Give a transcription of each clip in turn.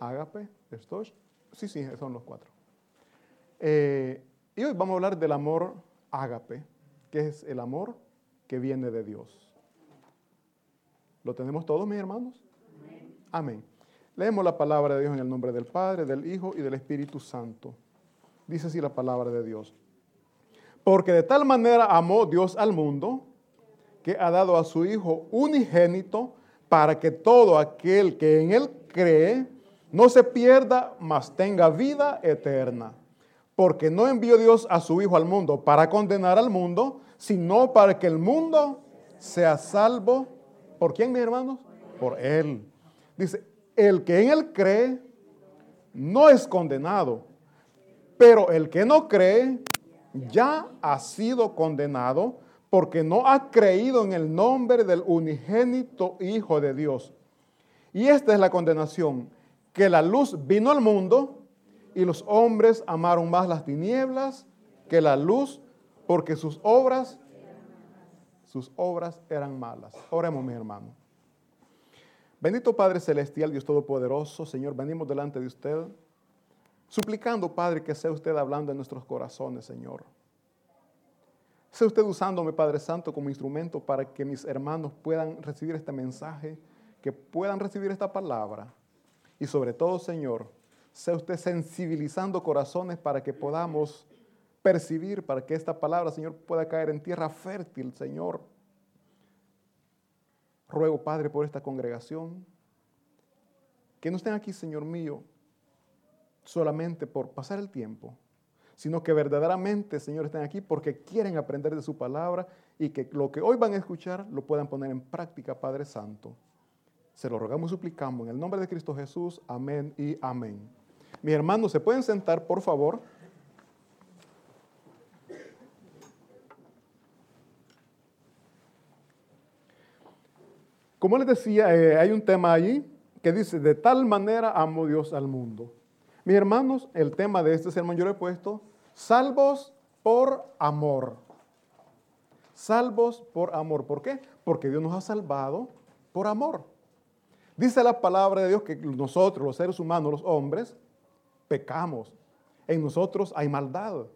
ágape, estoy. Sí, sí, son los cuatro. Eh, y hoy vamos a hablar del amor ágape, que es el amor que viene de Dios. ¿Lo tenemos todos, mis hermanos? Amén. Amén. Leemos la palabra de Dios en el nombre del Padre, del Hijo y del Espíritu Santo. Dice así la palabra de Dios. Porque de tal manera amó Dios al mundo que ha dado a su Hijo unigénito para que todo aquel que en Él cree no se pierda, mas tenga vida eterna. Porque no envió Dios a su Hijo al mundo para condenar al mundo, sino para que el mundo sea salvo. ¿Por quién, mis hermanos? Por Él. Dice, el que en Él cree no es condenado, pero el que no cree ya ha sido condenado porque no ha creído en el nombre del unigénito Hijo de Dios. Y esta es la condenación, que la luz vino al mundo y los hombres amaron más las tinieblas que la luz porque sus obras, sus obras eran malas. Oremos, mi hermano. Bendito Padre Celestial, Dios Todopoderoso, Señor, venimos delante de usted, suplicando, Padre, que sea usted hablando en nuestros corazones, Señor. Sea usted usándome, Padre Santo, como instrumento para que mis hermanos puedan recibir este mensaje, que puedan recibir esta palabra. Y sobre todo, Señor, sea usted sensibilizando corazones para que podamos percibir, para que esta palabra, Señor, pueda caer en tierra fértil, Señor. Ruego, Padre, por esta congregación, que no estén aquí, Señor mío, solamente por pasar el tiempo, sino que verdaderamente, Señor, estén aquí porque quieren aprender de su palabra y que lo que hoy van a escuchar lo puedan poner en práctica, Padre Santo. Se lo rogamos y suplicamos en el nombre de Cristo Jesús. Amén y amén. Mis hermanos, ¿se pueden sentar, por favor? Como les decía, eh, hay un tema allí que dice, de tal manera amo Dios al mundo. Mis hermanos, el tema de este sermón yo lo he puesto, salvos por amor. Salvos por amor. ¿Por qué? Porque Dios nos ha salvado por amor. Dice la palabra de Dios que nosotros, los seres humanos, los hombres, pecamos. En nosotros hay maldad.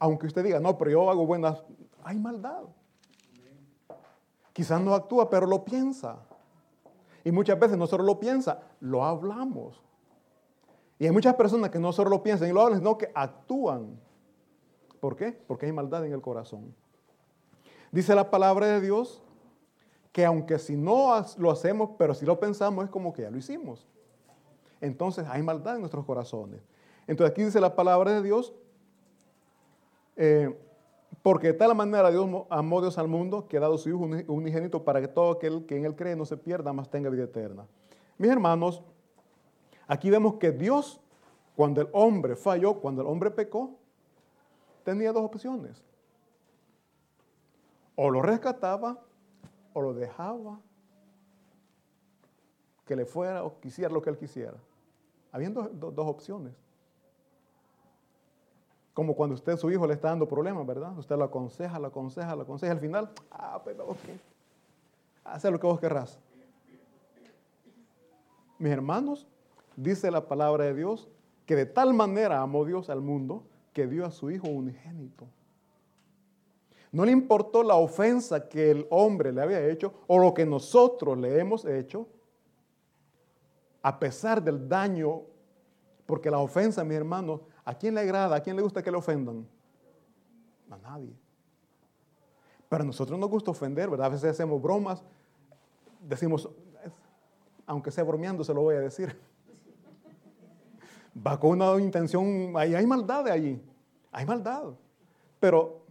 Aunque usted diga, no, pero yo hago buenas, hay maldad. Quizás no actúa, pero lo piensa. Y muchas veces no solo lo piensa, lo hablamos. Y hay muchas personas que no solo lo piensan y lo hablan, sino que actúan. ¿Por qué? Porque hay maldad en el corazón. Dice la palabra de Dios que aunque si no lo hacemos, pero si lo pensamos, es como que ya lo hicimos. Entonces hay maldad en nuestros corazones. Entonces aquí dice la palabra de Dios, eh, porque de tal manera Dios amó Dios al mundo que ha dado su Hijo unigénito para que todo aquel que en él cree no se pierda, mas tenga vida eterna. Mis hermanos, Aquí vemos que Dios, cuando el hombre falló, cuando el hombre pecó, tenía dos opciones. O lo rescataba o lo dejaba que le fuera o quisiera lo que él quisiera. Habían dos, opciones. Como cuando usted, su hijo, le está dando problemas, ¿verdad? Usted lo aconseja, lo aconseja, lo aconseja. Al final, ah, pero ok. Hace lo que vos querrás. Mis hermanos, dice la palabra de Dios que de tal manera amó Dios al mundo que dio a su Hijo unigénito. No le importó la ofensa que el hombre le había hecho o lo que nosotros le hemos hecho, a pesar del daño, porque la ofensa, mi hermano, ¿a quién le agrada? ¿A quién le gusta que le ofendan? A nadie. Pero a nosotros nos gusta ofender, ¿verdad? A veces hacemos bromas, decimos, aunque sea bromeando, se lo voy a decir va con una intención, ahí hay maldad de allí, hay maldad. Pero,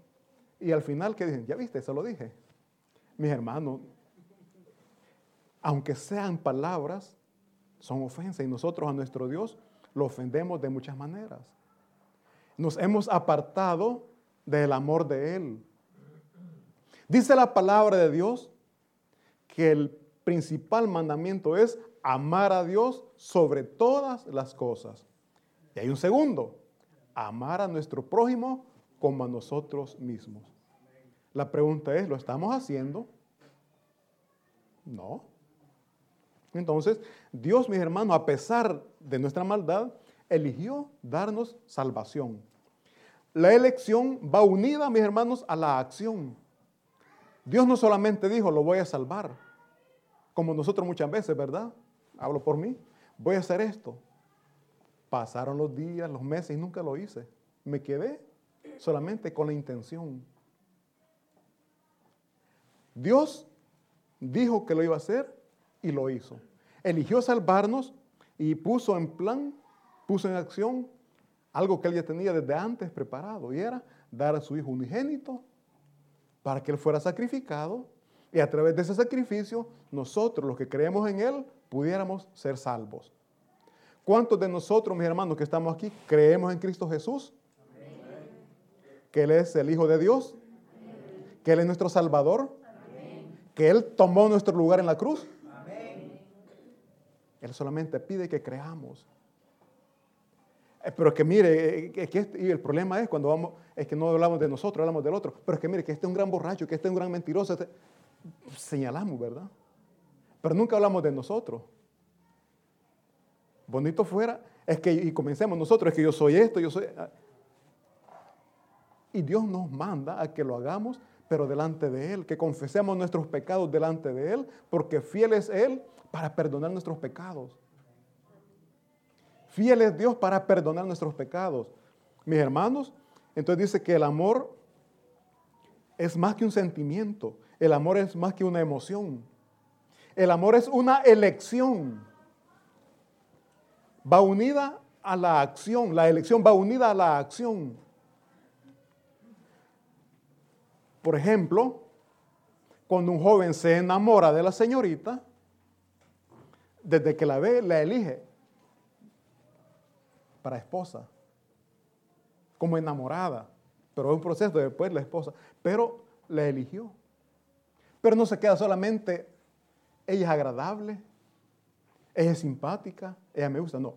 y al final, ¿qué dicen? Ya viste, se lo dije. Mis hermanos, aunque sean palabras, son ofensas y nosotros a nuestro Dios lo ofendemos de muchas maneras. Nos hemos apartado del amor de Él. Dice la palabra de Dios que el principal mandamiento es amar a Dios sobre todas las cosas. Y hay un segundo, amar a nuestro prójimo como a nosotros mismos. La pregunta es, ¿lo estamos haciendo? No. Entonces, Dios, mis hermanos, a pesar de nuestra maldad, eligió darnos salvación. La elección va unida, mis hermanos, a la acción. Dios no solamente dijo, lo voy a salvar, como nosotros muchas veces, ¿verdad? Hablo por mí, voy a hacer esto. Pasaron los días, los meses y nunca lo hice. Me quedé solamente con la intención. Dios dijo que lo iba a hacer y lo hizo. Eligió salvarnos y puso en plan, puso en acción algo que él ya tenía desde antes preparado y era dar a su hijo unigénito para que él fuera sacrificado y a través de ese sacrificio nosotros los que creemos en él pudiéramos ser salvos. ¿Cuántos de nosotros, mis hermanos que estamos aquí, creemos en Cristo Jesús? Que Él es el Hijo de Dios, que Él es nuestro Salvador, que Él tomó nuestro lugar en la cruz. Él solamente pide que creamos. Eh, pero es que mire, eh, que este, y el problema es cuando vamos, es que no hablamos de nosotros, hablamos del otro. Pero es que mire, que este es un gran borracho, que este es un gran mentiroso. Este, señalamos, ¿verdad? Pero nunca hablamos de nosotros. Bonito fuera, es que, y comencemos nosotros, es que yo soy esto, yo soy... Ah. Y Dios nos manda a que lo hagamos pero delante de Él, que confesemos nuestros pecados delante de Él, porque fiel es Él para perdonar nuestros pecados. Fiel es Dios para perdonar nuestros pecados. Mis hermanos, entonces dice que el amor es más que un sentimiento, el amor es más que una emoción, el amor es una elección. Va unida a la acción, la elección va unida a la acción. Por ejemplo, cuando un joven se enamora de la señorita, desde que la ve, la elige para esposa, como enamorada, pero es un proceso después la esposa, pero la eligió. Pero no se queda solamente, ella es agradable, ella es simpática, ella me gusta, no.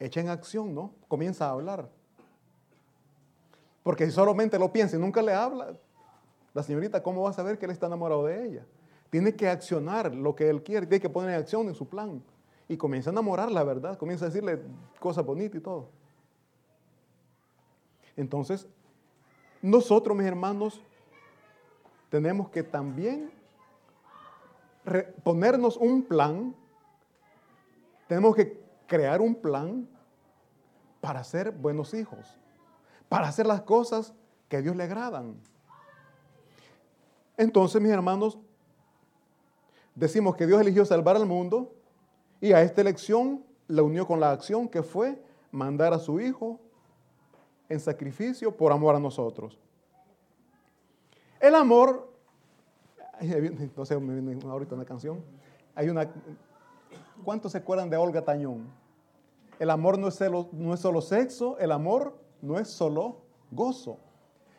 Echa en acción, ¿no? Comienza a hablar. Porque si solamente lo piensa y nunca le habla, la señorita, ¿cómo va a saber que él está enamorado de ella? Tiene que accionar lo que él quiere, tiene que poner en acción en su plan. Y comienza a enamorarla, ¿verdad? Comienza a decirle cosas bonitas y todo. Entonces, nosotros, mis hermanos, tenemos que también ponernos un plan, tenemos que crear un plan para ser buenos hijos, para hacer las cosas que a Dios le agradan. Entonces, mis hermanos, decimos que Dios eligió salvar al mundo y a esta elección la unió con la acción que fue mandar a su Hijo en sacrificio por amor a nosotros. El amor, no sé, me viene ahorita una canción, hay una, ¿cuántos se acuerdan de Olga Tañón? El amor no es, solo, no es solo sexo, el amor no es solo gozo.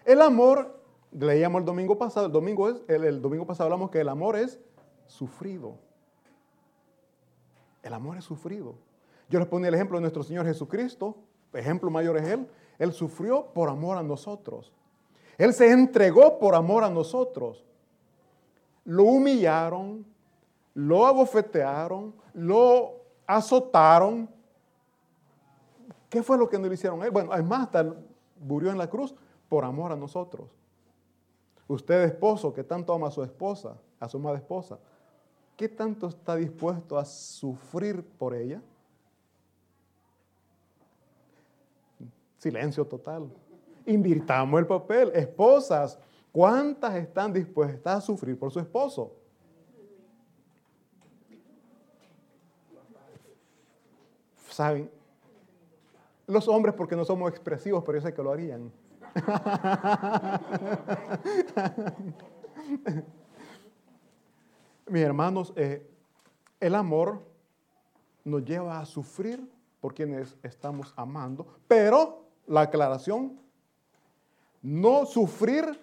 El amor Leíamos el domingo pasado, el domingo, es, el, domingo pasado hablamos que el amor es sufrido. El amor es sufrido. Yo les ponía el ejemplo de nuestro Señor Jesucristo, ejemplo mayor es Él. Él sufrió por amor a nosotros. Él se entregó por amor a nosotros. Lo humillaron, lo abofetearon, lo azotaron. ¿Qué fue lo que no le hicieron a él? Bueno, además hasta murió en la cruz por amor a nosotros. Usted, esposo, que tanto ama a su esposa, a su amada esposa, ¿qué tanto está dispuesto a sufrir por ella? Silencio total. Invirtamos el papel. Esposas, ¿cuántas están dispuestas a sufrir por su esposo? ¿Saben? Los hombres porque no somos expresivos, pero yo sé que lo harían. Mis hermanos, eh, el amor nos lleva a sufrir por quienes estamos amando, pero la aclaración, no sufrir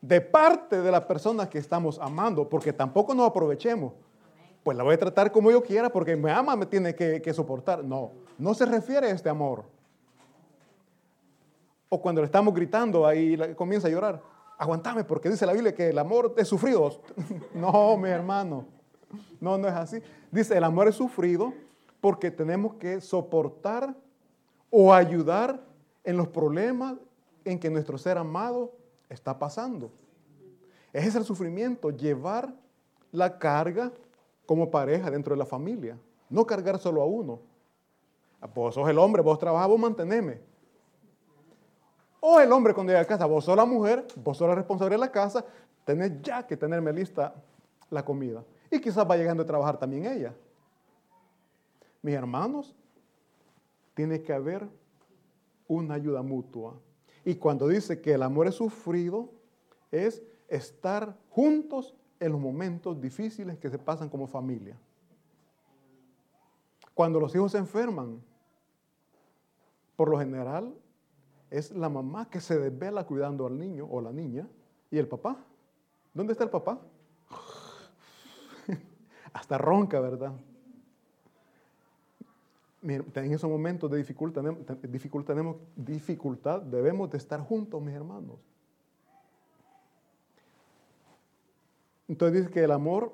de parte de la persona que estamos amando, porque tampoco nos aprovechemos. Pues la voy a tratar como yo quiera porque me ama, me tiene que, que soportar. No, no se refiere a este amor. O cuando le estamos gritando, ahí comienza a llorar. Aguantame, porque dice la Biblia que el amor es sufrido. no, mi hermano. No, no es así. Dice, el amor es sufrido porque tenemos que soportar o ayudar en los problemas en que nuestro ser amado está pasando. Ese es el sufrimiento, llevar la carga como pareja dentro de la familia. No cargar solo a uno. Vos sos el hombre, vos trabajás, vos manteneme. O el hombre cuando llega a casa, vos sos la mujer, vos sos la responsable de la casa, tenés ya que tenerme lista la comida. Y quizás va llegando a trabajar también ella. Mis hermanos, tiene que haber una ayuda mutua. Y cuando dice que el amor es sufrido, es estar juntos en los momentos difíciles que se pasan como familia. Cuando los hijos se enferman, por lo general es la mamá que se desvela cuidando al niño o la niña y el papá. ¿Dónde está el papá? Hasta ronca, ¿verdad? en esos momentos de dificultad, dificultad, debemos de estar juntos, mis hermanos. Entonces dice que el amor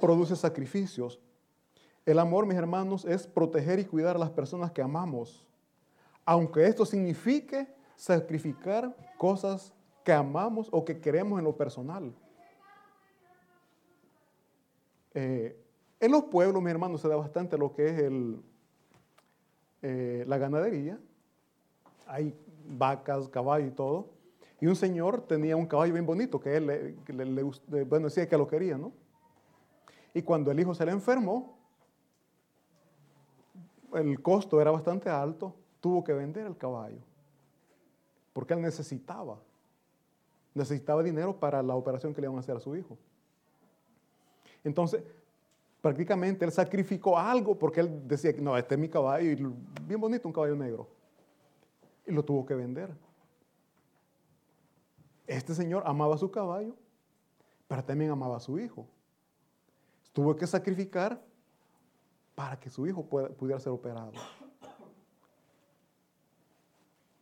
produce sacrificios. El amor, mis hermanos, es proteger y cuidar a las personas que amamos, aunque esto signifique sacrificar cosas que amamos o que queremos en lo personal. Eh, en los pueblos, mis hermanos, se da bastante lo que es eh, la ganadería. Hay vacas, caballos y todo. Y un señor tenía un caballo bien bonito que él le, bueno, decía que lo quería, ¿no? Y cuando el hijo se le enfermó, el costo era bastante alto, tuvo que vender el caballo. Porque él necesitaba. Necesitaba dinero para la operación que le iban a hacer a su hijo. Entonces, prácticamente él sacrificó algo porque él decía, no, este es mi caballo, y bien bonito, un caballo negro. Y lo tuvo que vender. Este señor amaba su caballo, pero también amaba a su hijo. Tuvo que sacrificar para que su hijo pudiera ser operado.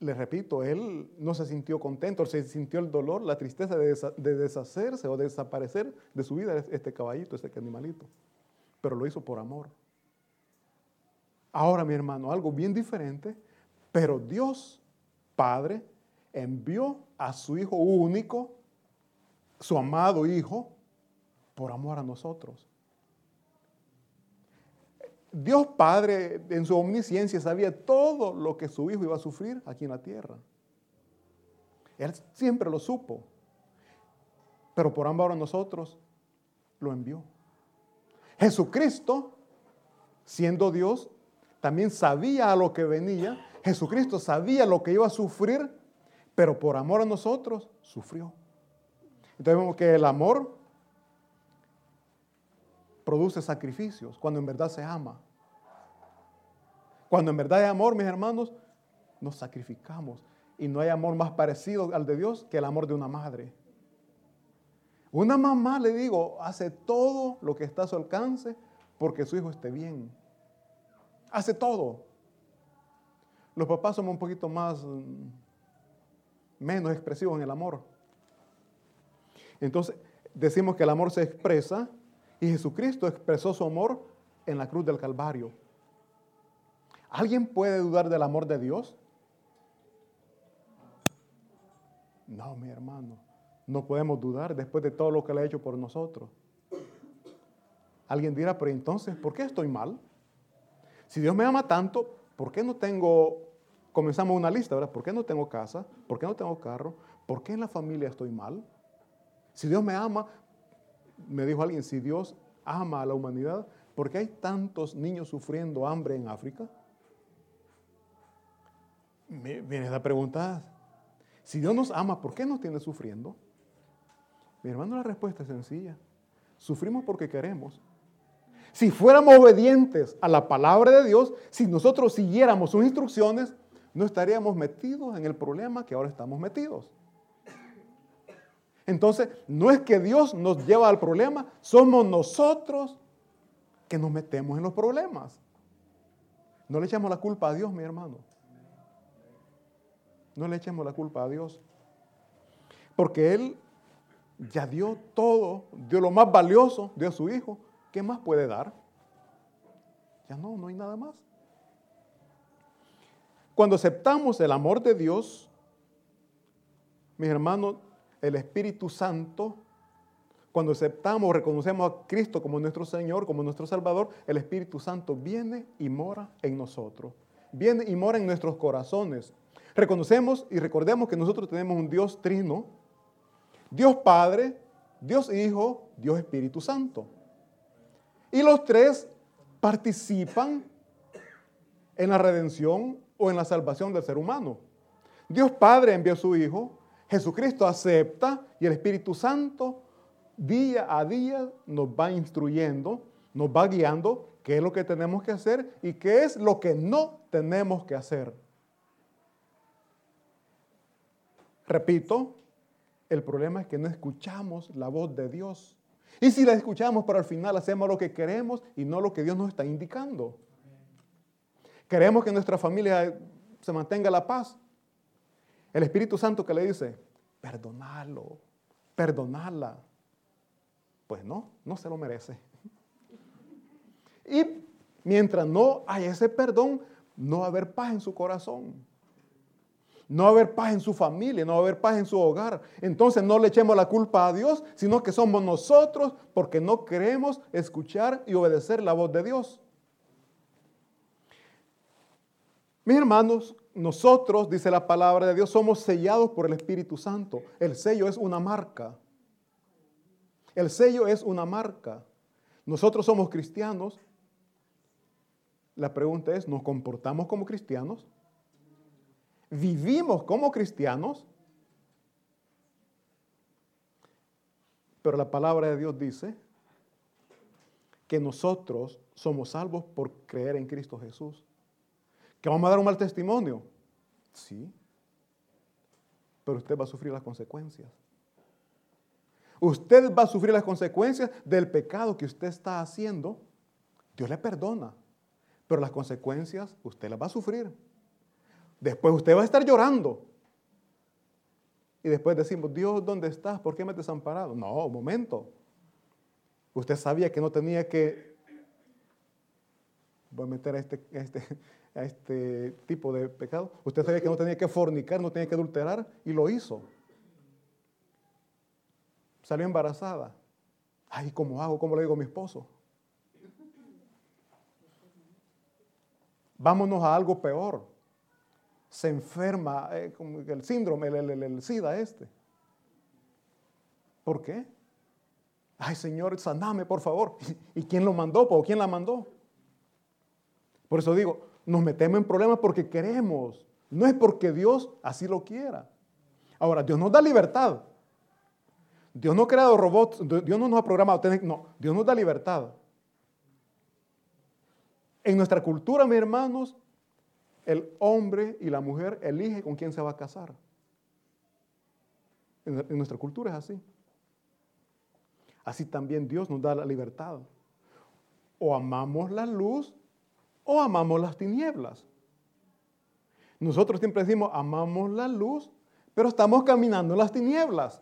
Le repito, él no se sintió contento, se sintió el dolor, la tristeza de, deshacerse o desaparecer de su vida este caballito, este animalito pero lo hizo por amor. Ahora, mi hermano, algo bien diferente, pero Dios Padre envió a su Hijo único, su amado Hijo, por amor a nosotros. Dios Padre en su omnisciencia sabía todo lo que su Hijo iba a sufrir aquí en la tierra. Él siempre lo supo, pero por amor a nosotros lo envió. Jesucristo, siendo Dios, también sabía a lo que venía. Jesucristo sabía lo que iba a sufrir, pero por amor a nosotros sufrió. Entonces vemos que el amor produce sacrificios cuando en verdad se ama. Cuando en verdad hay amor, mis hermanos, nos sacrificamos. Y no hay amor más parecido al de Dios que el amor de una madre. Una mamá, le digo, hace todo lo que está a su alcance porque su hijo esté bien. Hace todo. Los papás somos un poquito más, mm, menos expresivos en el amor. Entonces, decimos que el amor se expresa y Jesucristo expresó su amor en la cruz del Calvario. ¿Alguien puede dudar del amor de Dios? No, mi hermano. No podemos dudar después de todo lo que le ha hecho por nosotros. Alguien dirá, pero entonces, ¿por qué estoy mal? Si Dios me ama tanto, ¿por qué no tengo, comenzamos una lista, ¿verdad? ¿Por qué no tengo casa? ¿Por qué no tengo carro? ¿Por qué en la familia estoy mal? Si Dios me ama, me dijo alguien, si Dios ama a la humanidad, ¿por qué hay tantos niños sufriendo hambre en África? Viene esa pregunta. Si Dios nos ama, ¿por qué nos tiene sufriendo? Mi hermano, la respuesta es sencilla. Sufrimos porque queremos. Si fuéramos obedientes a la palabra de Dios, si nosotros siguiéramos sus instrucciones, no estaríamos metidos en el problema que ahora estamos metidos. Entonces, no es que Dios nos lleva al problema, somos nosotros que nos metemos en los problemas. No le echamos la culpa a Dios, mi hermano. No le echemos la culpa a Dios. Porque Él ya dio todo, dio lo más valioso, dio a su Hijo ¿qué más puede dar? Ya no, no hay nada más. Cuando aceptamos el amor de Dios, mis hermanos, el Espíritu Santo, cuando aceptamos, reconocemos a Cristo como nuestro Señor, como nuestro Salvador, el Espíritu Santo viene y mora en nosotros. Viene y mora en nuestros corazones. Reconocemos y recordemos que nosotros tenemos un Dios trino, Dios Padre, Dios Hijo, Dios Espíritu Santo. Y los tres participan en la redención o en la salvación del ser humano. Dios Padre envió a su Hijo, Jesucristo acepta y el Espíritu Santo día a día nos va instruyendo, nos va guiando qué es lo que tenemos que hacer y qué es lo que no tenemos que hacer. Repito, el problema es que no escuchamos la voz de Dios. Y si la escuchamos, pero al final hacemos lo que queremos y no lo que Dios nos está indicando. Queremos que nuestra familia se mantenga la paz. El Espíritu Santo que le dice, perdonarlo, perdonarla. Pues no, no se lo merece. Y mientras no hay ese perdón, no va a haber paz en su corazón. No va a haber paz en su familia, no va a haber paz en su hogar. Entonces no le echemos la culpa a Dios, sino que somos nosotros porque no queremos escuchar y obedecer la voz de Dios. Mis hermanos, nosotros, dice la palabra de Dios, somos sellados por el Espíritu Santo. El sello es una marca. El sello es una marca. Nosotros somos cristianos. La pregunta es, ¿nos comportamos como cristianos? vivimos como cristianos, pero la palabra de Dios dice que nosotros somos salvos por creer en Cristo Jesús. ¿Que vamos a dar un mal testimonio? Sí. Pero usted va a sufrir las consecuencias. Usted va a sufrir las consecuencias del pecado que usted está haciendo. Dios le perdona, pero las consecuencias usted las va a sufrir. Después usted va a estar llorando. Y después decimos, Dios, ¿dónde estás? ¿Por qué me has desamparado? No, un momento. Usted sabía que no tenía que... Voy a meter a este, este, a este tipo de pecado. Usted sabía que no tenía que fornicar, no tenía que adulterar y lo hizo. Salió embarazada. Ay, ¿cómo hago? ¿Cómo le digo a mi esposo? Vámonos a algo peor se enferma, eh, el síndrome, el, SIDA este. ¿Por qué? Ay, Señor, saname, por favor. ¿Y quién lo mandó? ¿O quién la mandó? Por eso digo, nos metemos en problemas porque queremos. No es porque Dios así lo quiera. Ahora, Dios nos da libertad. Dios no ha creado robots, Dios no nos ha programado. No, Dios nos da libertad. En nuestra cultura, mis hermanos, el hombre y la mujer elige con quién se va a casar. En, nuestra cultura es así. Así también Dios nos da la libertad. O amamos la luz o amamos las tinieblas. Nosotros siempre decimos, amamos la luz, pero estamos caminando en las tinieblas.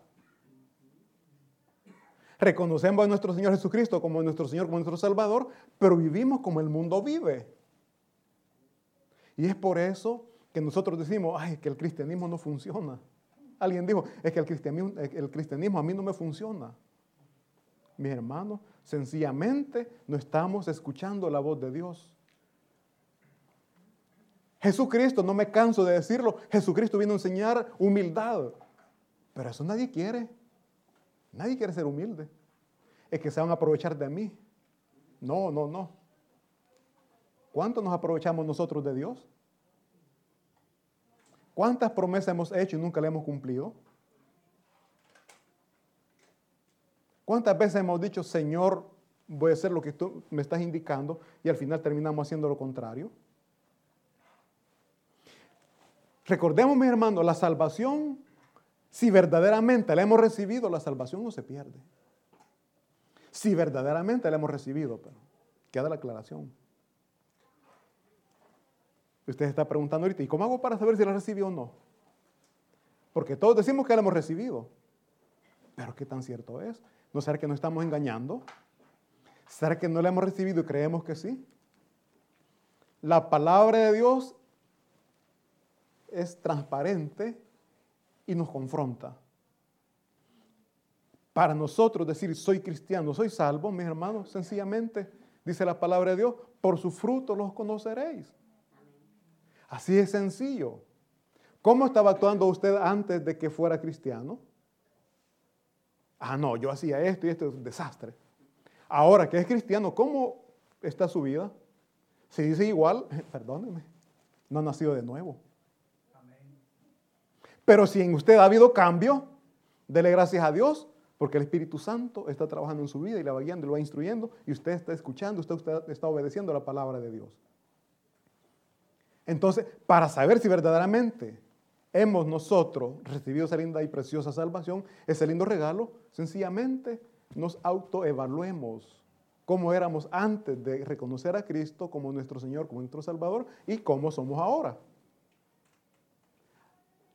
Reconocemos a nuestro Señor Jesucristo como nuestro Señor, como nuestro Salvador, pero vivimos como el mundo vive. Y es por eso que nosotros decimos, ay, que el cristianismo no funciona. Alguien dijo, es que el cristianismo, el cristianismo a mí no me funciona. Mis hermanos, sencillamente no estamos escuchando la voz de Dios. Jesucristo, no me canso de decirlo, Jesucristo vino a enseñar humildad. Pero eso nadie quiere. Nadie quiere ser humilde. Es que se van a aprovechar de mí. No, no, no. ¿Cuánto nos aprovechamos nosotros de Dios? ¿Cuántas promesas hemos hecho y nunca le hemos cumplido? ¿Cuántas veces hemos dicho, Señor, voy a hacer lo que tú me estás indicando y al final terminamos haciendo lo contrario? Recordemos, mis hermanos, la salvación, si verdaderamente la hemos recibido, la salvación no se pierde. Si verdaderamente la hemos recibido, pero queda la aclaración. Usted está preguntando ahorita, ¿y cómo hago para saber si la recibió o no? Porque todos decimos que la hemos recibido. Pero ¿qué tan cierto es? ¿No será que nos estamos engañando? ¿Será que no la hemos recibido y creemos que sí? La palabra de Dios es transparente y nos confronta. Para nosotros decir soy cristiano, soy salvo, mis hermanos, sencillamente dice la palabra de Dios, por sus frutos los conoceréis. Así es sencillo. ¿Cómo estaba actuando usted antes de que fuera cristiano? Ah, no, yo hacía esto y esto es un desastre. Ahora que es cristiano, ¿cómo está su vida? Si dice igual, perdóneme, no ha nacido de nuevo. Pero si en usted ha habido cambio, dele gracias a Dios, porque el Espíritu Santo está trabajando en su vida y la va guiando, y lo va instruyendo, y usted está escuchando, usted, usted está obedeciendo la palabra de Dios. Entonces, para saber si verdaderamente hemos nosotros recibido esa linda y preciosa salvación, ese lindo regalo, sencillamente nos autoevaluemos cómo éramos antes de reconocer a Cristo como nuestro Señor, como nuestro Salvador y cómo somos ahora.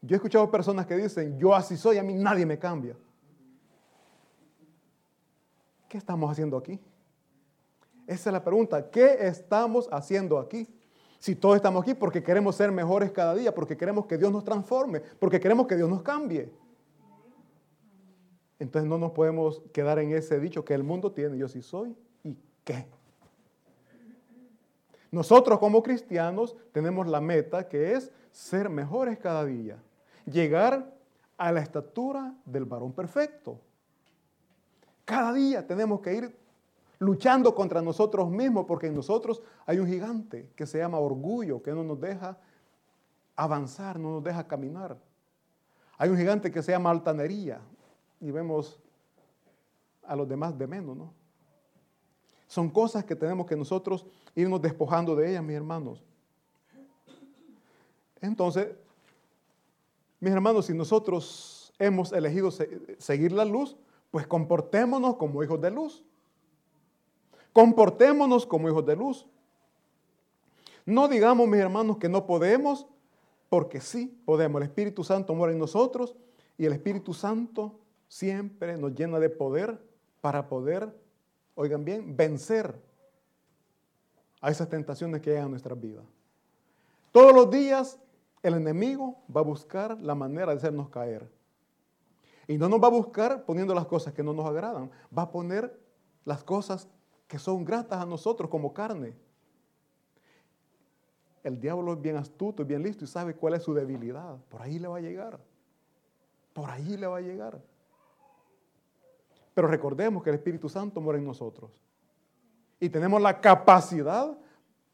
Yo he escuchado personas que dicen, yo así soy, a mí nadie me cambia. ¿Qué estamos haciendo aquí? Esa es la pregunta. ¿Qué estamos haciendo aquí? Si todos estamos aquí porque queremos ser mejores cada día, porque queremos que Dios nos transforme, porque queremos que Dios nos cambie. Entonces no nos podemos quedar en ese dicho que el mundo tiene, yo sí soy, ¿y qué? Nosotros como cristianos tenemos la meta que es ser mejores cada día, llegar a la estatura del varón perfecto. Cada día tenemos que ir luchando contra nosotros mismos porque en nosotros hay un gigante que se llama orgullo, que no nos deja avanzar, no nos deja caminar. Hay un gigante que se llama altanería y vemos a los demás de menos, ¿no? Son cosas que tenemos que nosotros irnos despojando de ellas, mis hermanos. Entonces, mis hermanos, si nosotros hemos elegido seguir la luz, pues comportémonos como hijos de luz. Comportémonos como hijos de luz. No digamos, mis hermanos, que no podemos, porque sí podemos. El Espíritu Santo mora en nosotros y el Espíritu Santo siempre nos llena de poder para poder, oigan bien, vencer a esas tentaciones que llegan a nuestras vidas. Todos los días el enemigo va a buscar la manera de hacernos caer. Y no nos va a buscar poniendo las cosas que no nos agradan, va a poner las cosas que son gratas a nosotros como carne. El diablo es bien astuto y bien listo y sabe cuál es su debilidad. Por ahí le va a llegar. Por ahí le va a llegar. Pero recordemos que el Espíritu Santo mora en nosotros. Y tenemos la capacidad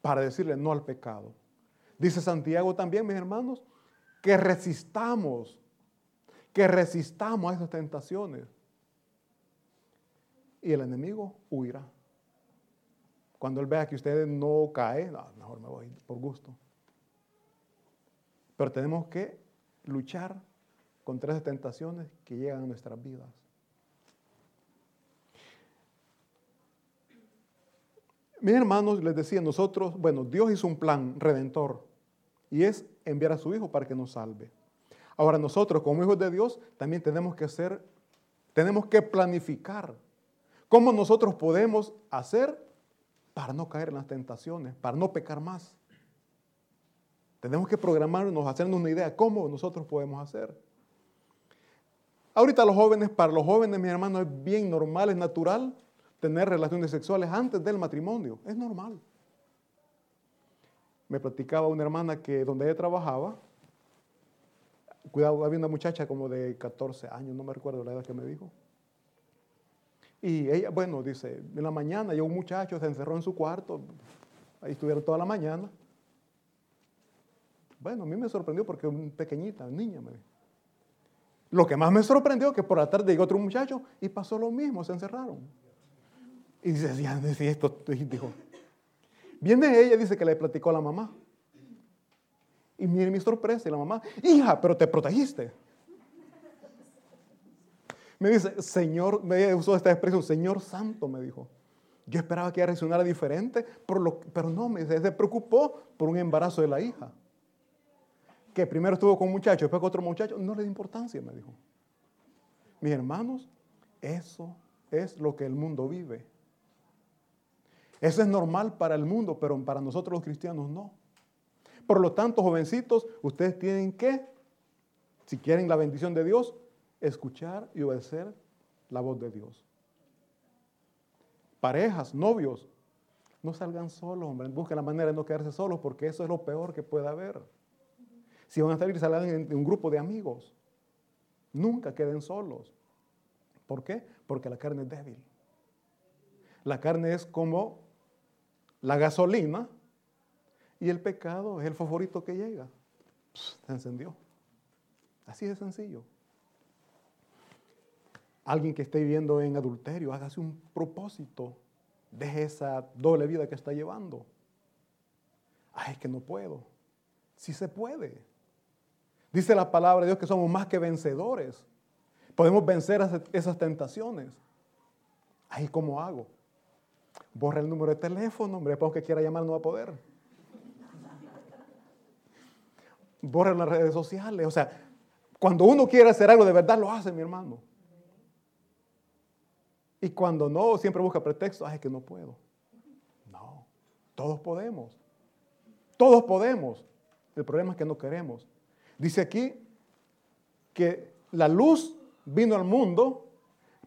para decirle no al pecado. Dice Santiago también, mis hermanos, que resistamos, que resistamos a esas tentaciones. Y el enemigo huirá. Cuando él vea que ustedes no caen, mejor me voy por gusto. Pero tenemos que luchar contra esas tentaciones que llegan a nuestras vidas. Mis hermanos, les decía, nosotros, bueno, Dios hizo un plan redentor y es enviar a su Hijo para que nos salve. Ahora nosotros como hijos de Dios también tenemos que hacer, tenemos que planificar cómo nosotros podemos hacer para no caer en las tentaciones, para no pecar más. Tenemos que programarnos, hacernos una idea cómo nosotros podemos hacer. Ahorita los jóvenes, para los jóvenes, mis hermanos, es bien normal, es natural tener relaciones sexuales antes del matrimonio. Es normal. Me platicaba una hermana que donde ella trabajaba, cuidado, había una muchacha como de 14 años, no me recuerdo la edad que me dijo. Y ella, bueno, dice, en la mañana llegó un muchacho, se encerró en su cuarto, ahí estuvieron toda la mañana. Bueno, a mí me sorprendió porque una pequeñita, niña, me dijo. Lo que más me sorprendió que por la tarde llegó otro muchacho y pasó lo mismo, se encerraron. Y dice, ya, esto, dijo. Viene ella, dice que le platicó a la mamá. Y mire mi sorpresa, y la mamá, hija, pero te protegiste. Me dice, Señor, me usó esta expresión, Señor Santo, me dijo. Yo esperaba que ella reaccionara diferente, por lo, pero no, me se preocupó por un embarazo de la hija. Que primero estuvo con un muchacho, después con otro muchacho, no le da importancia, me dijo. Mis hermanos, eso es lo que el mundo vive. Eso es normal para el mundo, pero para nosotros los cristianos no. Por lo tanto, jovencitos, ustedes tienen que, si quieren la bendición de Dios, escuchar y obedecer la voz de Dios. Parejas, novios, no salgan solos, hombre. Busquen la manera de no quedarse solos porque eso es lo peor que puede haber. Si van a salir, salgan en un grupo de amigos. Nunca queden solos. ¿Por qué? Porque la carne es débil. La carne es como la gasolina y el pecado es el favorito que llega. se encendió. Así de sencillo. Alguien que esté viviendo en adulterio, hágase un propósito. Deje esa doble vida que está llevando. Ay, es que no puedo. Sí se puede. Dice la palabra de Dios que somos más que vencedores. Podemos vencer esas tentaciones. Ay, ¿cómo hago? Borra el número de teléfono, hombre, para que quiera llamar no va a poder. Borra las redes sociales. O sea, cuando uno quiere hacer algo de verdad, lo hace, mi hermano. Y cuando no, siempre busca pretexto. Ay, es que no puedo. No, todos podemos. Todos podemos. El problema es que no queremos. Dice aquí que la luz vino al mundo,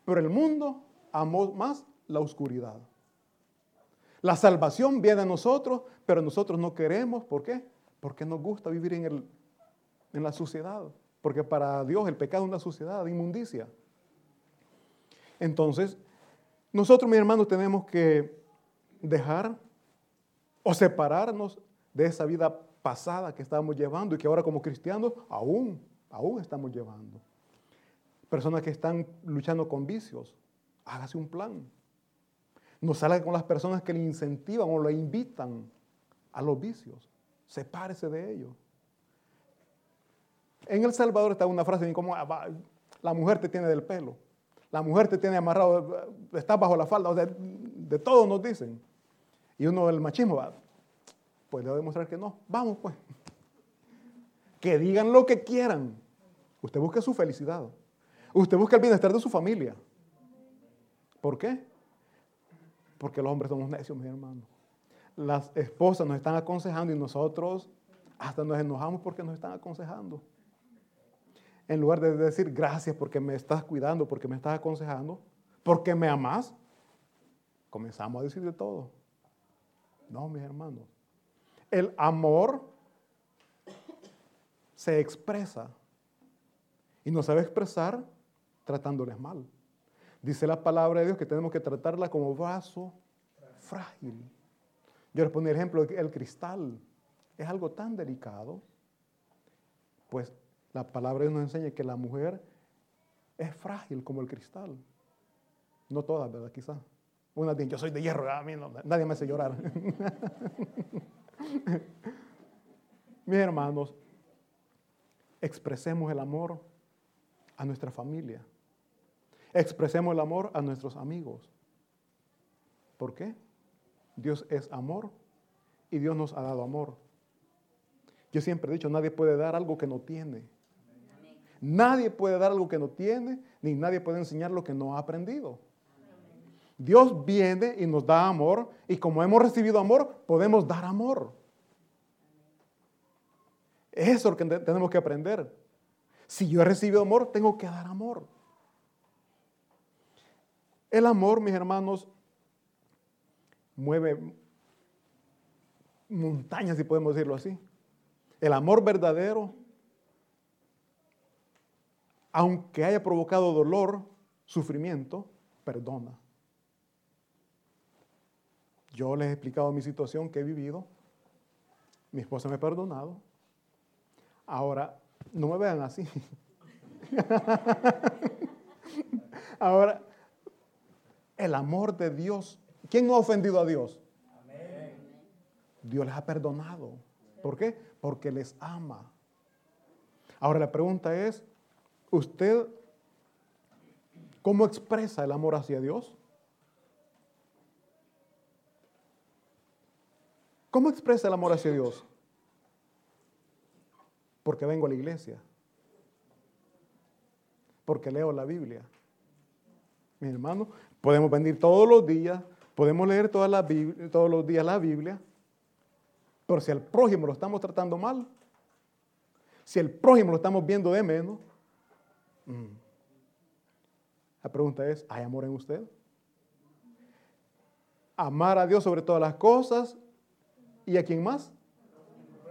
pero el mundo amó más la oscuridad. La salvación viene a nosotros, pero nosotros no queremos. ¿Por qué? Porque nos gusta vivir en, el, en la suciedad. Porque para Dios el pecado es una suciedad, inmundicia. Entonces, nosotros, mis hermanos, tenemos que dejar o separarnos de esa vida pasada que estábamos llevando y que ahora como cristianos aún, aún estamos llevando. Personas que están luchando con vicios, hágase un plan. No salga con las personas que le incentivan o le invitan a los vicios. Sepárese de ellos. En El Salvador está una frase como ah, la mujer te tiene del pelo, la mujer te tiene amarrado, estás bajo la falda, de, de todo nos dicen. Y uno del machismo va, pues le voy a demostrar que no. Vamos pues. Que digan lo que quieran. Usted busca su felicidad. Usted busca el bienestar de su familia. ¿Por qué? Porque los hombres somos necios, mi hermano. Las esposas nos están aconsejando y nosotros hasta nos enojamos porque nos están aconsejando. En lugar de decir gracias porque me estás cuidando, porque me estás aconsejando, porque me amas, comenzamos a decir de todo. No, mis hermanos. El amor se expresa y no sabe expresar tratándoles mal. Dice la palabra de Dios que tenemos que tratarla como vaso frágil. Yo les pongo el ejemplo, el cristal es algo tan delicado, pues la palabra de Dios nos enseña que la mujer es frágil como el cristal. No todas, ¿verdad? Quizás. Una dice, yo soy de hierro, a mí nadie me hace llorar. Mis hermanos, expresemos el amor a nuestra familia. Expresemos el amor a nuestros amigos. ¿Por qué? Dios es amor y Dios nos ha dado amor. Yo siempre he dicho, nadie puede dar algo que no tiene. Nadie puede dar algo que no tiene, ni nadie puede enseñar lo que no ha aprendido. Dios viene y nos da amor, y como hemos recibido amor, podemos dar amor. Eso es lo que tenemos que aprender. Si yo he recibido amor, tengo que dar amor. El amor, mis hermanos, mueve montañas, si podemos decirlo así. El amor verdadero, aunque haya provocado dolor, sufrimiento, perdona. Yo les he explicado mi situación que he vivido. Mi esposa me ha perdonado. Ahora, no me vean así. Ahora, el amor de Dios. ¿Quién no ha ofendido a Dios? Dios les ha perdonado. ¿Por qué? Porque les ama. Ahora la pregunta es, ¿usted cómo expresa el amor hacia Dios? ¿Cómo expresa el amor hacia Dios? Porque vengo a la iglesia. Porque leo la Biblia. Mi hermano, Podemos venir todos los días, Podemos leer todos los días la Biblia, pero si al prójimo lo estamos tratando mal, si el prójimo lo estamos viendo de menos, mm, la pregunta es, ¿hay amor en usted? Amar a Dios sobre todas las cosas y a quién más?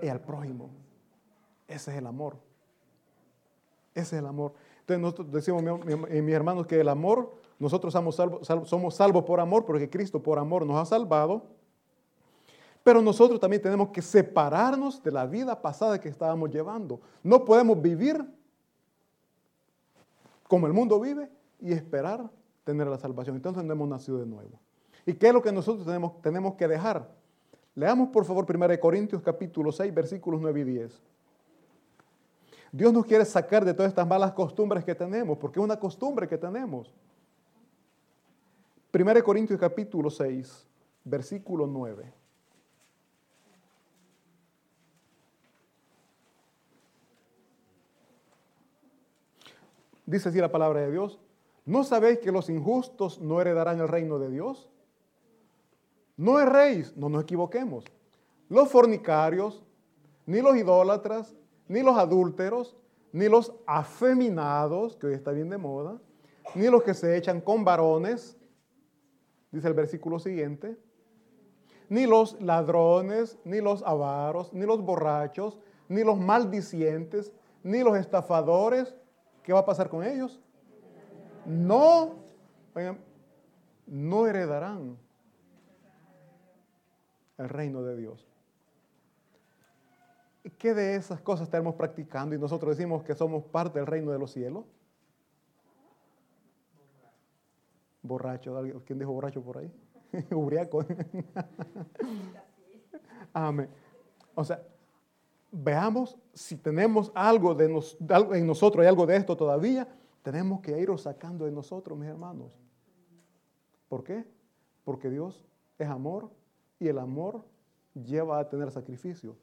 Y al prójimo. Ese es el amor. Ese es el amor. Entonces nosotros decimos, mis hermanos, que el amor, nosotros somos salvos, por amor, porque Cristo por amor nos ha salvado. Pero nosotros también tenemos que separarnos de la vida pasada que estábamos llevando. No podemos vivir como el mundo vive y esperar tener la salvación. Entonces no hemos nacido de nuevo. ¿Y qué es lo que nosotros tenemos, tenemos que dejar? Leamos por favor 1 Corintios capítulo 6 versículos 9 y 10. Dios nos quiere sacar de todas estas malas costumbres que tenemos, porque es una costumbre que tenemos. 1 Corintios capítulo 6, versículo 9. Dice así la palabra de Dios. ¿No sabéis que los injustos no heredarán el reino de Dios? No erréis, no nos equivoquemos. Los fornicarios, ni los idólatras, ni los adúlteros, ni los afeminados, que hoy está bien de moda, ni los que se echan con varones, dice el versículo siguiente, ni los ladrones, ni los avaros, ni los borrachos, ni los maldicientes, ni los estafadores, ¿qué va a pasar con ellos? No, no heredarán el reino de Dios. ¿Qué de esas cosas estamos practicando y nosotros decimos que somos parte del reino de los cielos? Borracho, ¿quién dijo borracho por ahí? Ubriaco. Amén. O sea, veamos si tenemos algo, de algo en nosotros, hay algo de esto todavía, tenemos que irlo sacando de nosotros, mis hermanos. ¿Por qué? Porque Dios es amor y el amor lleva a tener sacrificio.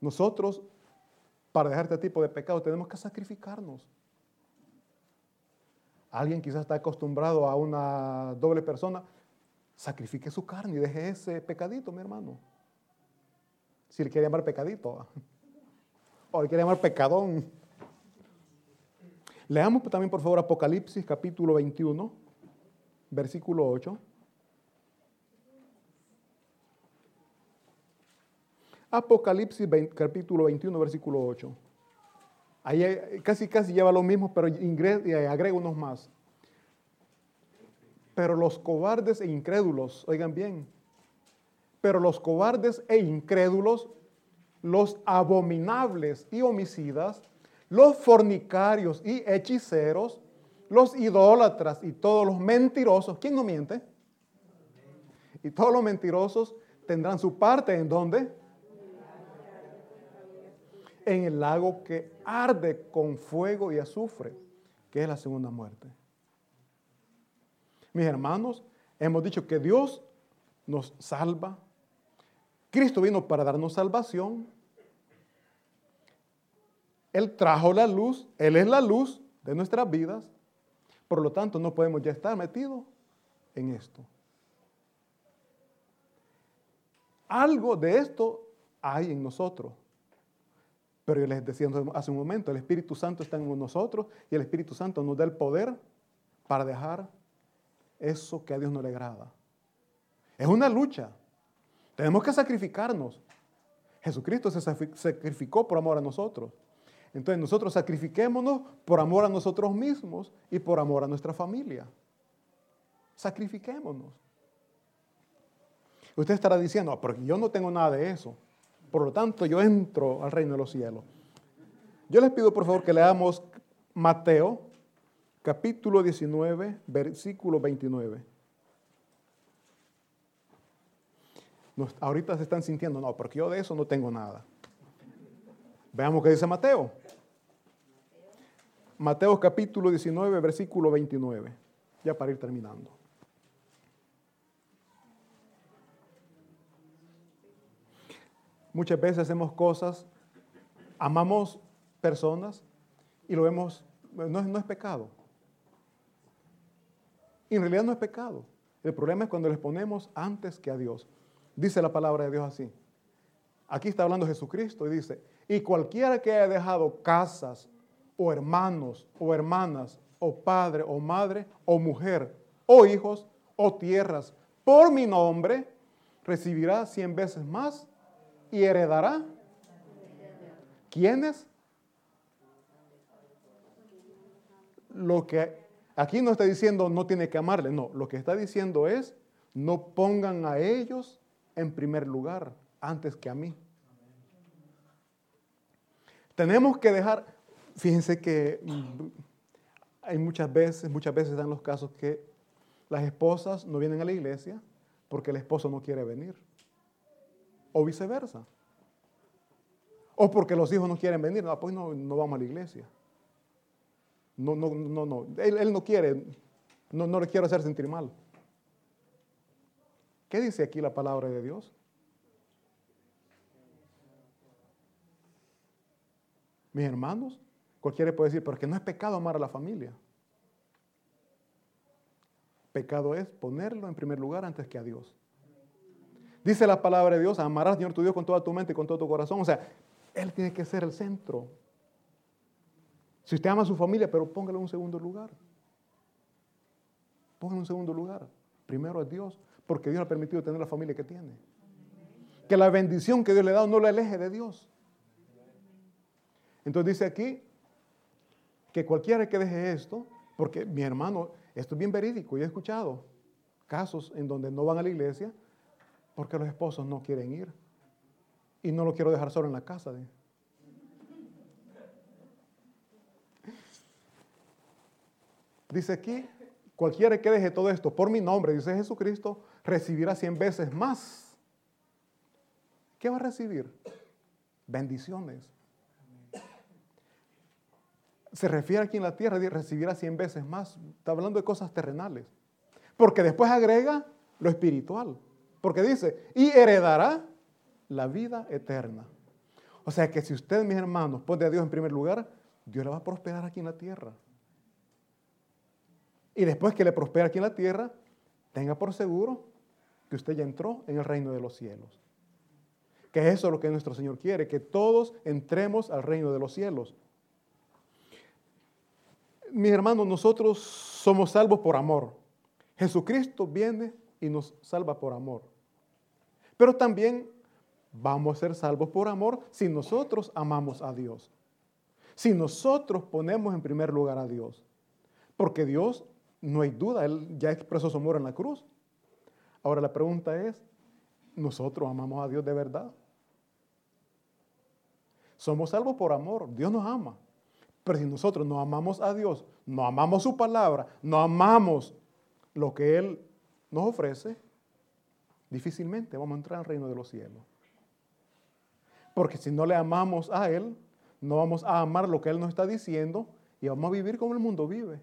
Nosotros, para dejar este tipo de pecado, tenemos que sacrificarnos. Alguien quizás está acostumbrado a una doble persona, sacrifique su carne y deje ese pecadito, mi hermano. Si le quiere llamar pecadito, o le quiere llamar pecadón. Leamos también, por favor, Apocalipsis capítulo 21, versículo 8. Apocalipsis capítulo 21, versículo 8. Ahí casi casi lleva lo mismo, pero agrega unos más. Pero los cobardes e incrédulos, oigan bien, pero los cobardes e incrédulos, los abominables y homicidas, los fornicarios y hechiceros, los idólatras y todos los mentirosos, ¿quién no miente? Y todos los mentirosos tendrán su parte en donde? En el lago que arde con fuego y azufre, que es la segunda muerte. Mis hermanos, hemos dicho que Dios nos salva. Cristo vino para darnos salvación. Él trajo la luz, Él es la luz de nuestras vidas. Por lo tanto, no podemos ya estar metidos en esto. Algo de esto hay en nosotros. Pero yo les decía hace un momento, el Espíritu Santo está en nosotros y el Espíritu Santo nos da el poder para dejar eso que a Dios no le agrada. Es una lucha. Tenemos que sacrificarnos. Jesucristo se sacrificó por amor a nosotros. Entonces nosotros sacrifiquémonos por amor a nosotros mismos y por amor a nuestra familia. Sacrifiquémonos. Usted estará diciendo, porque yo no tengo nada de eso. Por lo tanto, yo entro al reino de los cielos. Yo les pido por favor que leamos Mateo, capítulo 19, versículo 29. ahorita se están sintiendo, no, porque yo de eso no tengo nada. Veamos qué dice Mateo. Mateo capítulo 19, versículo 29. Ya para ir terminando. Muchas veces hacemos cosas, amamos personas y lo vemos, no, es pecado. en realidad no es pecado. El problema es cuando les ponemos antes que a Dios. Dice la palabra de Dios así. Aquí está hablando Jesucristo y dice, y cualquiera que haya dejado casas o hermanos o hermanas o padre o madre o mujer o hijos o tierras por mi nombre, recibirá cien veces más y heredará. ¿Quiénes? Lo que aquí no está diciendo no tiene que amarle, no, lo que está diciendo es no pongan a ellos en primer lugar antes que a mí. Tenemos que dejar, fíjense que mm, hay muchas veces, muchas veces dan los casos que las esposas no vienen a la iglesia porque el esposo no quiere venir. O viceversa. O porque los hijos no quieren venir. No, pues no, vamos a la iglesia. No, no, no, no. Él, no quiere, no, no le quiero hacer sentir mal. ¿Qué dice aquí la palabra de Dios? Mis hermanos, cualquiera puede decir, porque no es pecado amar a la familia. Pecado es ponerlo en primer lugar antes que a Dios. Dice la palabra de Dios, amarás al Señor tu Dios con toda tu mente y con todo tu corazón. O sea, Él tiene que ser el centro. Si usted ama a su familia, pero póngalo en un segundo lugar. Póngalo en un segundo lugar. Primero es Dios, porque Dios le ha permitido tener la familia que tiene. Que la bendición que Dios le ha dado no la aleje de Dios. Entonces dice aquí que cualquiera que deje esto, porque mi hermano, esto es bien verídico, yo he escuchado casos en donde no van a la iglesia porque los esposos no quieren ir. Y no lo quiero dejar solo en la casa. Dice aquí, cualquiera que deje todo esto por mi nombre, dice Jesucristo, recibirá cien veces más. ¿Qué va a recibir? Bendiciones. Se refiere aquí en la tierra, recibirá cien veces más. Está hablando de cosas terrenales. Porque después agrega lo espiritual. Porque dice, y heredará la vida eterna. O sea que si usted, mis hermanos, pone a Dios en primer lugar, Dios le va a prosperar aquí en la tierra. Y después que le prospera aquí en la tierra, tenga por seguro que usted ya entró en el reino de los cielos. Que eso es lo que nuestro Señor quiere, que todos entremos al reino de los cielos. Mis hermanos, nosotros somos salvos por amor. Jesucristo viene y nos salva por amor. Pero también vamos a ser salvos por amor si nosotros amamos a Dios. Si nosotros ponemos en primer lugar a Dios. Porque Dios, no hay duda, Él ya expresó su amor en la cruz. Ahora la pregunta es, ¿nosotros amamos a Dios de verdad? Somos salvos por amor, Dios nos ama. Pero si nosotros no amamos a Dios, no amamos su palabra, no amamos lo que Él nos ofrece, difícilmente vamos a entrar al reino de los cielos. Porque si no le amamos a Él, no vamos a amar lo que Él nos está diciendo y vamos a vivir como el mundo vive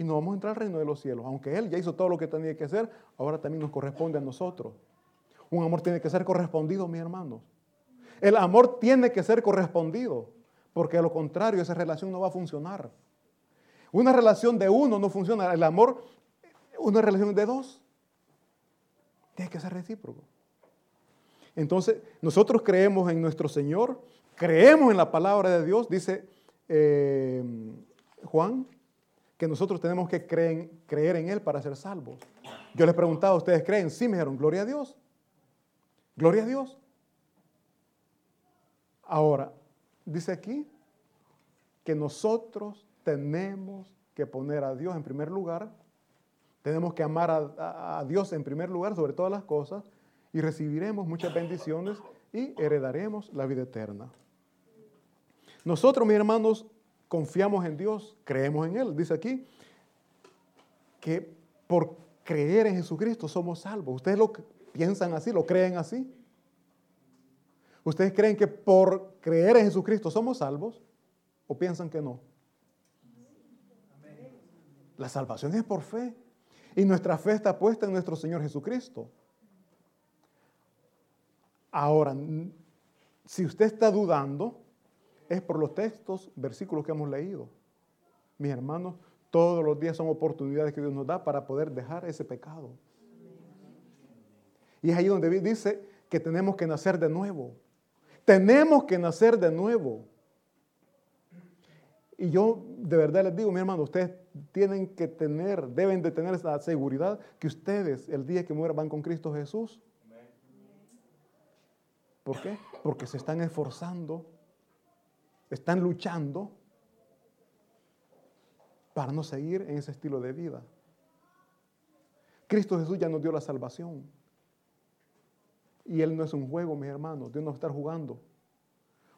y no vamos a entrar al reino de los cielos. Aunque Él ya hizo todo lo que tenía que hacer, ahora también nos corresponde a nosotros. Un amor tiene que ser correspondido, mis hermanos. El amor tiene que ser correspondido, porque a lo contrario esa relación no va a funcionar. Una relación de uno no funciona. El amor, una relación de dos, tiene que ser recíproco. Entonces, nosotros creemos en nuestro Señor, creemos en la palabra de Dios, dice eh, Juan que nosotros tenemos que creer, creer en Él para ser salvos. Yo les preguntaba, ¿ustedes creen? Sí, me dijeron, gloria a Dios. Gloria a Dios. Ahora, dice aquí que nosotros tenemos que poner a Dios en primer lugar, tenemos que amar a, Dios en primer lugar sobre todas las cosas y recibiremos muchas bendiciones y heredaremos la vida eterna. Nosotros, mis hermanos, confiamos en Dios, creemos en Él. Dice aquí que por creer en Jesucristo somos salvos. ¿Ustedes lo piensan así? ¿Lo creen así? ¿Ustedes creen que por creer en Jesucristo somos salvos? ¿O piensan que no? La salvación es por fe. Y nuestra fe está puesta en nuestro Señor Jesucristo. Ahora, si usted está dudando, es por los textos, versículos que hemos leído. Mis hermanos, Todos los días son oportunidades que Dios nos da para poder dejar ese pecado. Y es ahí donde dice que tenemos que nacer de nuevo. Tenemos que nacer de nuevo. Y yo de verdad les digo, mi hermano, ustedes tienen que tener, deben de tener esa seguridad que ustedes el día que mueran van con Cristo Jesús. ¿Por qué? Porque se están esforzando, están luchando para no seguir en ese estilo de vida. Cristo Jesús ya nos dio la salvación. Y Él no es un juego, mis hermanos. Dios no está jugando.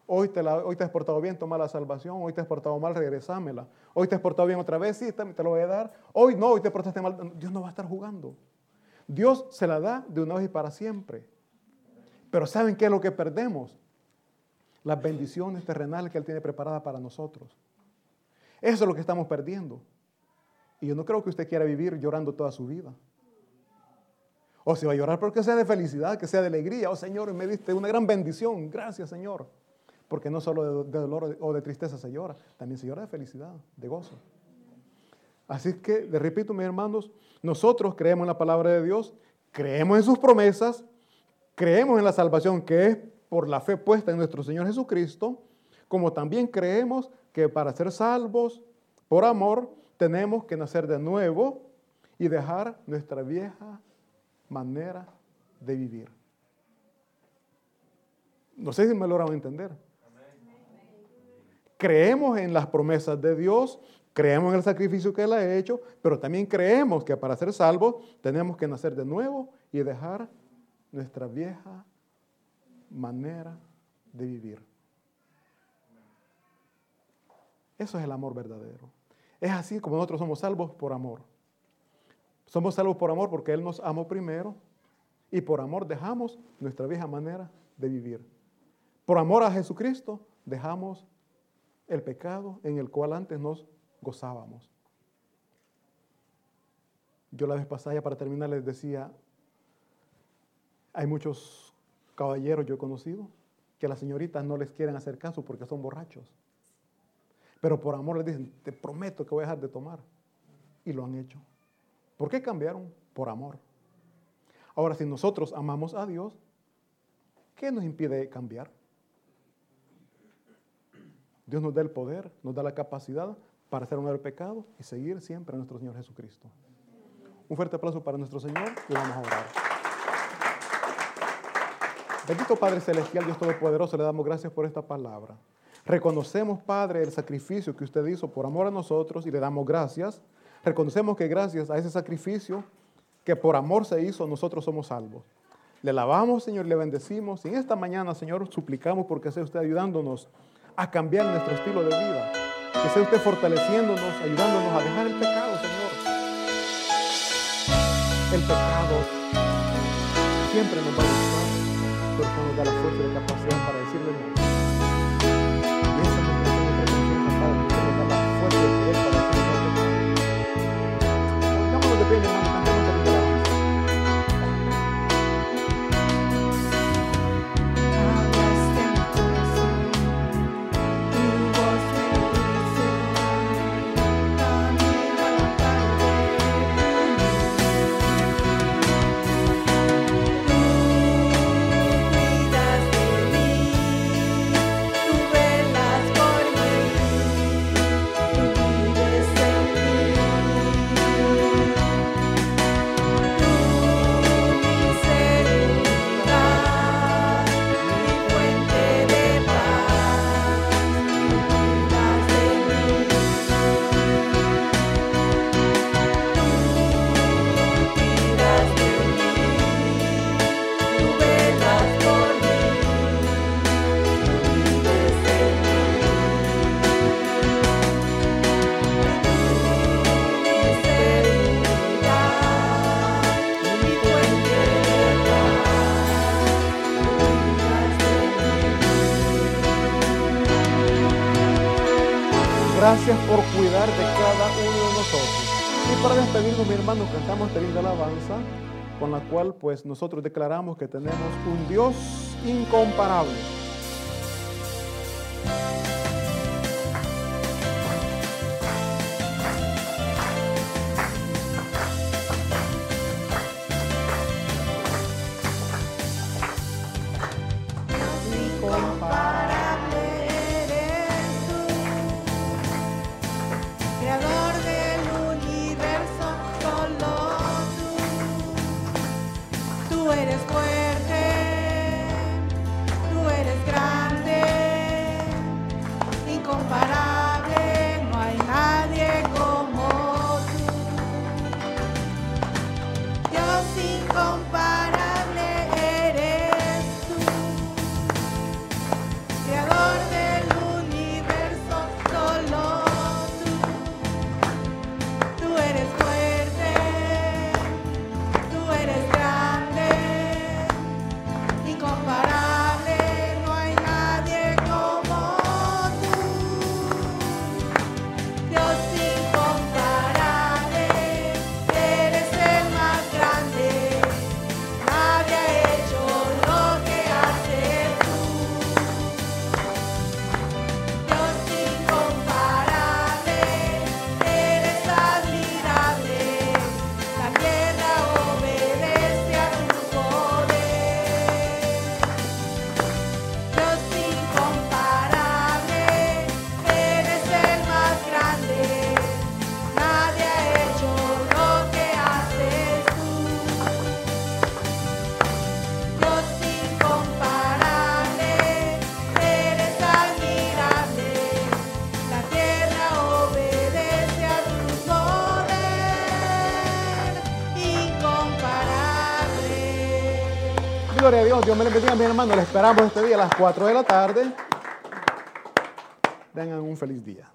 Hoy te, hoy te has portado bien, toma la salvación. Hoy te has portado mal, regresámela. Hoy te has portado bien otra vez, sí, te, lo voy a dar. Hoy no, hoy te portaste mal. Dios no va a estar jugando. Dios se la da de una vez y para siempre. Pero ¿saben qué es lo que perdemos? Las bendiciones terrenales que Él tiene preparadas para nosotros. Eso es lo que estamos perdiendo. Y yo no creo que usted quiera vivir llorando toda su vida. O si va a llorar porque sea de felicidad, que sea de alegría. Oh Señor, me diste una gran bendición. Gracias Señor. Porque no solo de, dolor o de tristeza se llora, también se llora de felicidad, de gozo. Así que, le repito, mis hermanos, nosotros creemos en la palabra de Dios, creemos en sus promesas, creemos en la salvación que es por la fe puesta en nuestro Señor Jesucristo, como también creemos que para ser salvos por amor tenemos que nacer de nuevo y dejar nuestra vieja manera de vivir. No sé si me logran entender. Creemos en las promesas de Dios, creemos en el sacrificio que Él ha hecho, pero también creemos que para ser salvos tenemos que nacer de nuevo y dejar nuestra vieja manera de vivir. Eso es el amor verdadero. Es así como nosotros somos salvos por amor. Somos salvos por amor porque Él nos amó primero y por amor dejamos nuestra vieja manera de vivir. Por amor a Jesucristo dejamos el pecado en el cual antes nos gozábamos. Yo la vez pasada, para terminar, les decía, hay muchos caballeros yo he conocido que a las señoritas no les quieren hacer caso porque son borrachos. Pero por amor les dicen, te prometo que voy a dejar de tomar. Y lo han hecho. ¿Por qué cambiaron? Por amor. Ahora, si nosotros amamos a Dios, ¿qué nos impide cambiar? Dios nos da el poder, nos da la capacidad para hacer un el pecado y seguir siempre a nuestro Señor Jesucristo. Un fuerte aplauso para nuestro Señor y vamos a orar. Bendito Padre Celestial, Dios Todopoderoso, le damos gracias por esta palabra. Reconocemos, Padre, el sacrificio que usted hizo por amor a nosotros y le damos gracias. Reconocemos que gracias a ese sacrificio que por amor se hizo, nosotros somos salvos. Le alabamos, Señor, le bendecimos. Y en esta mañana, Señor, suplicamos porque sea usted ayudándonos a cambiar nuestro estilo de vida. Que sea usted fortaleciéndonos, ayudándonos a dejar el pecado, Señor. El pecado siempre nos va a gustar, porque nos da la fuerza y la capacidad para decirle no. Gracias despedirnos, mi hermano, cantamos esta linda alabanza con la cual pues nosotros declaramos que tenemos un Dios incomparable. Dios. Me le bendiga, mi hermano. Le esperamos este día a las 4 de la tarde. Tengan un feliz día.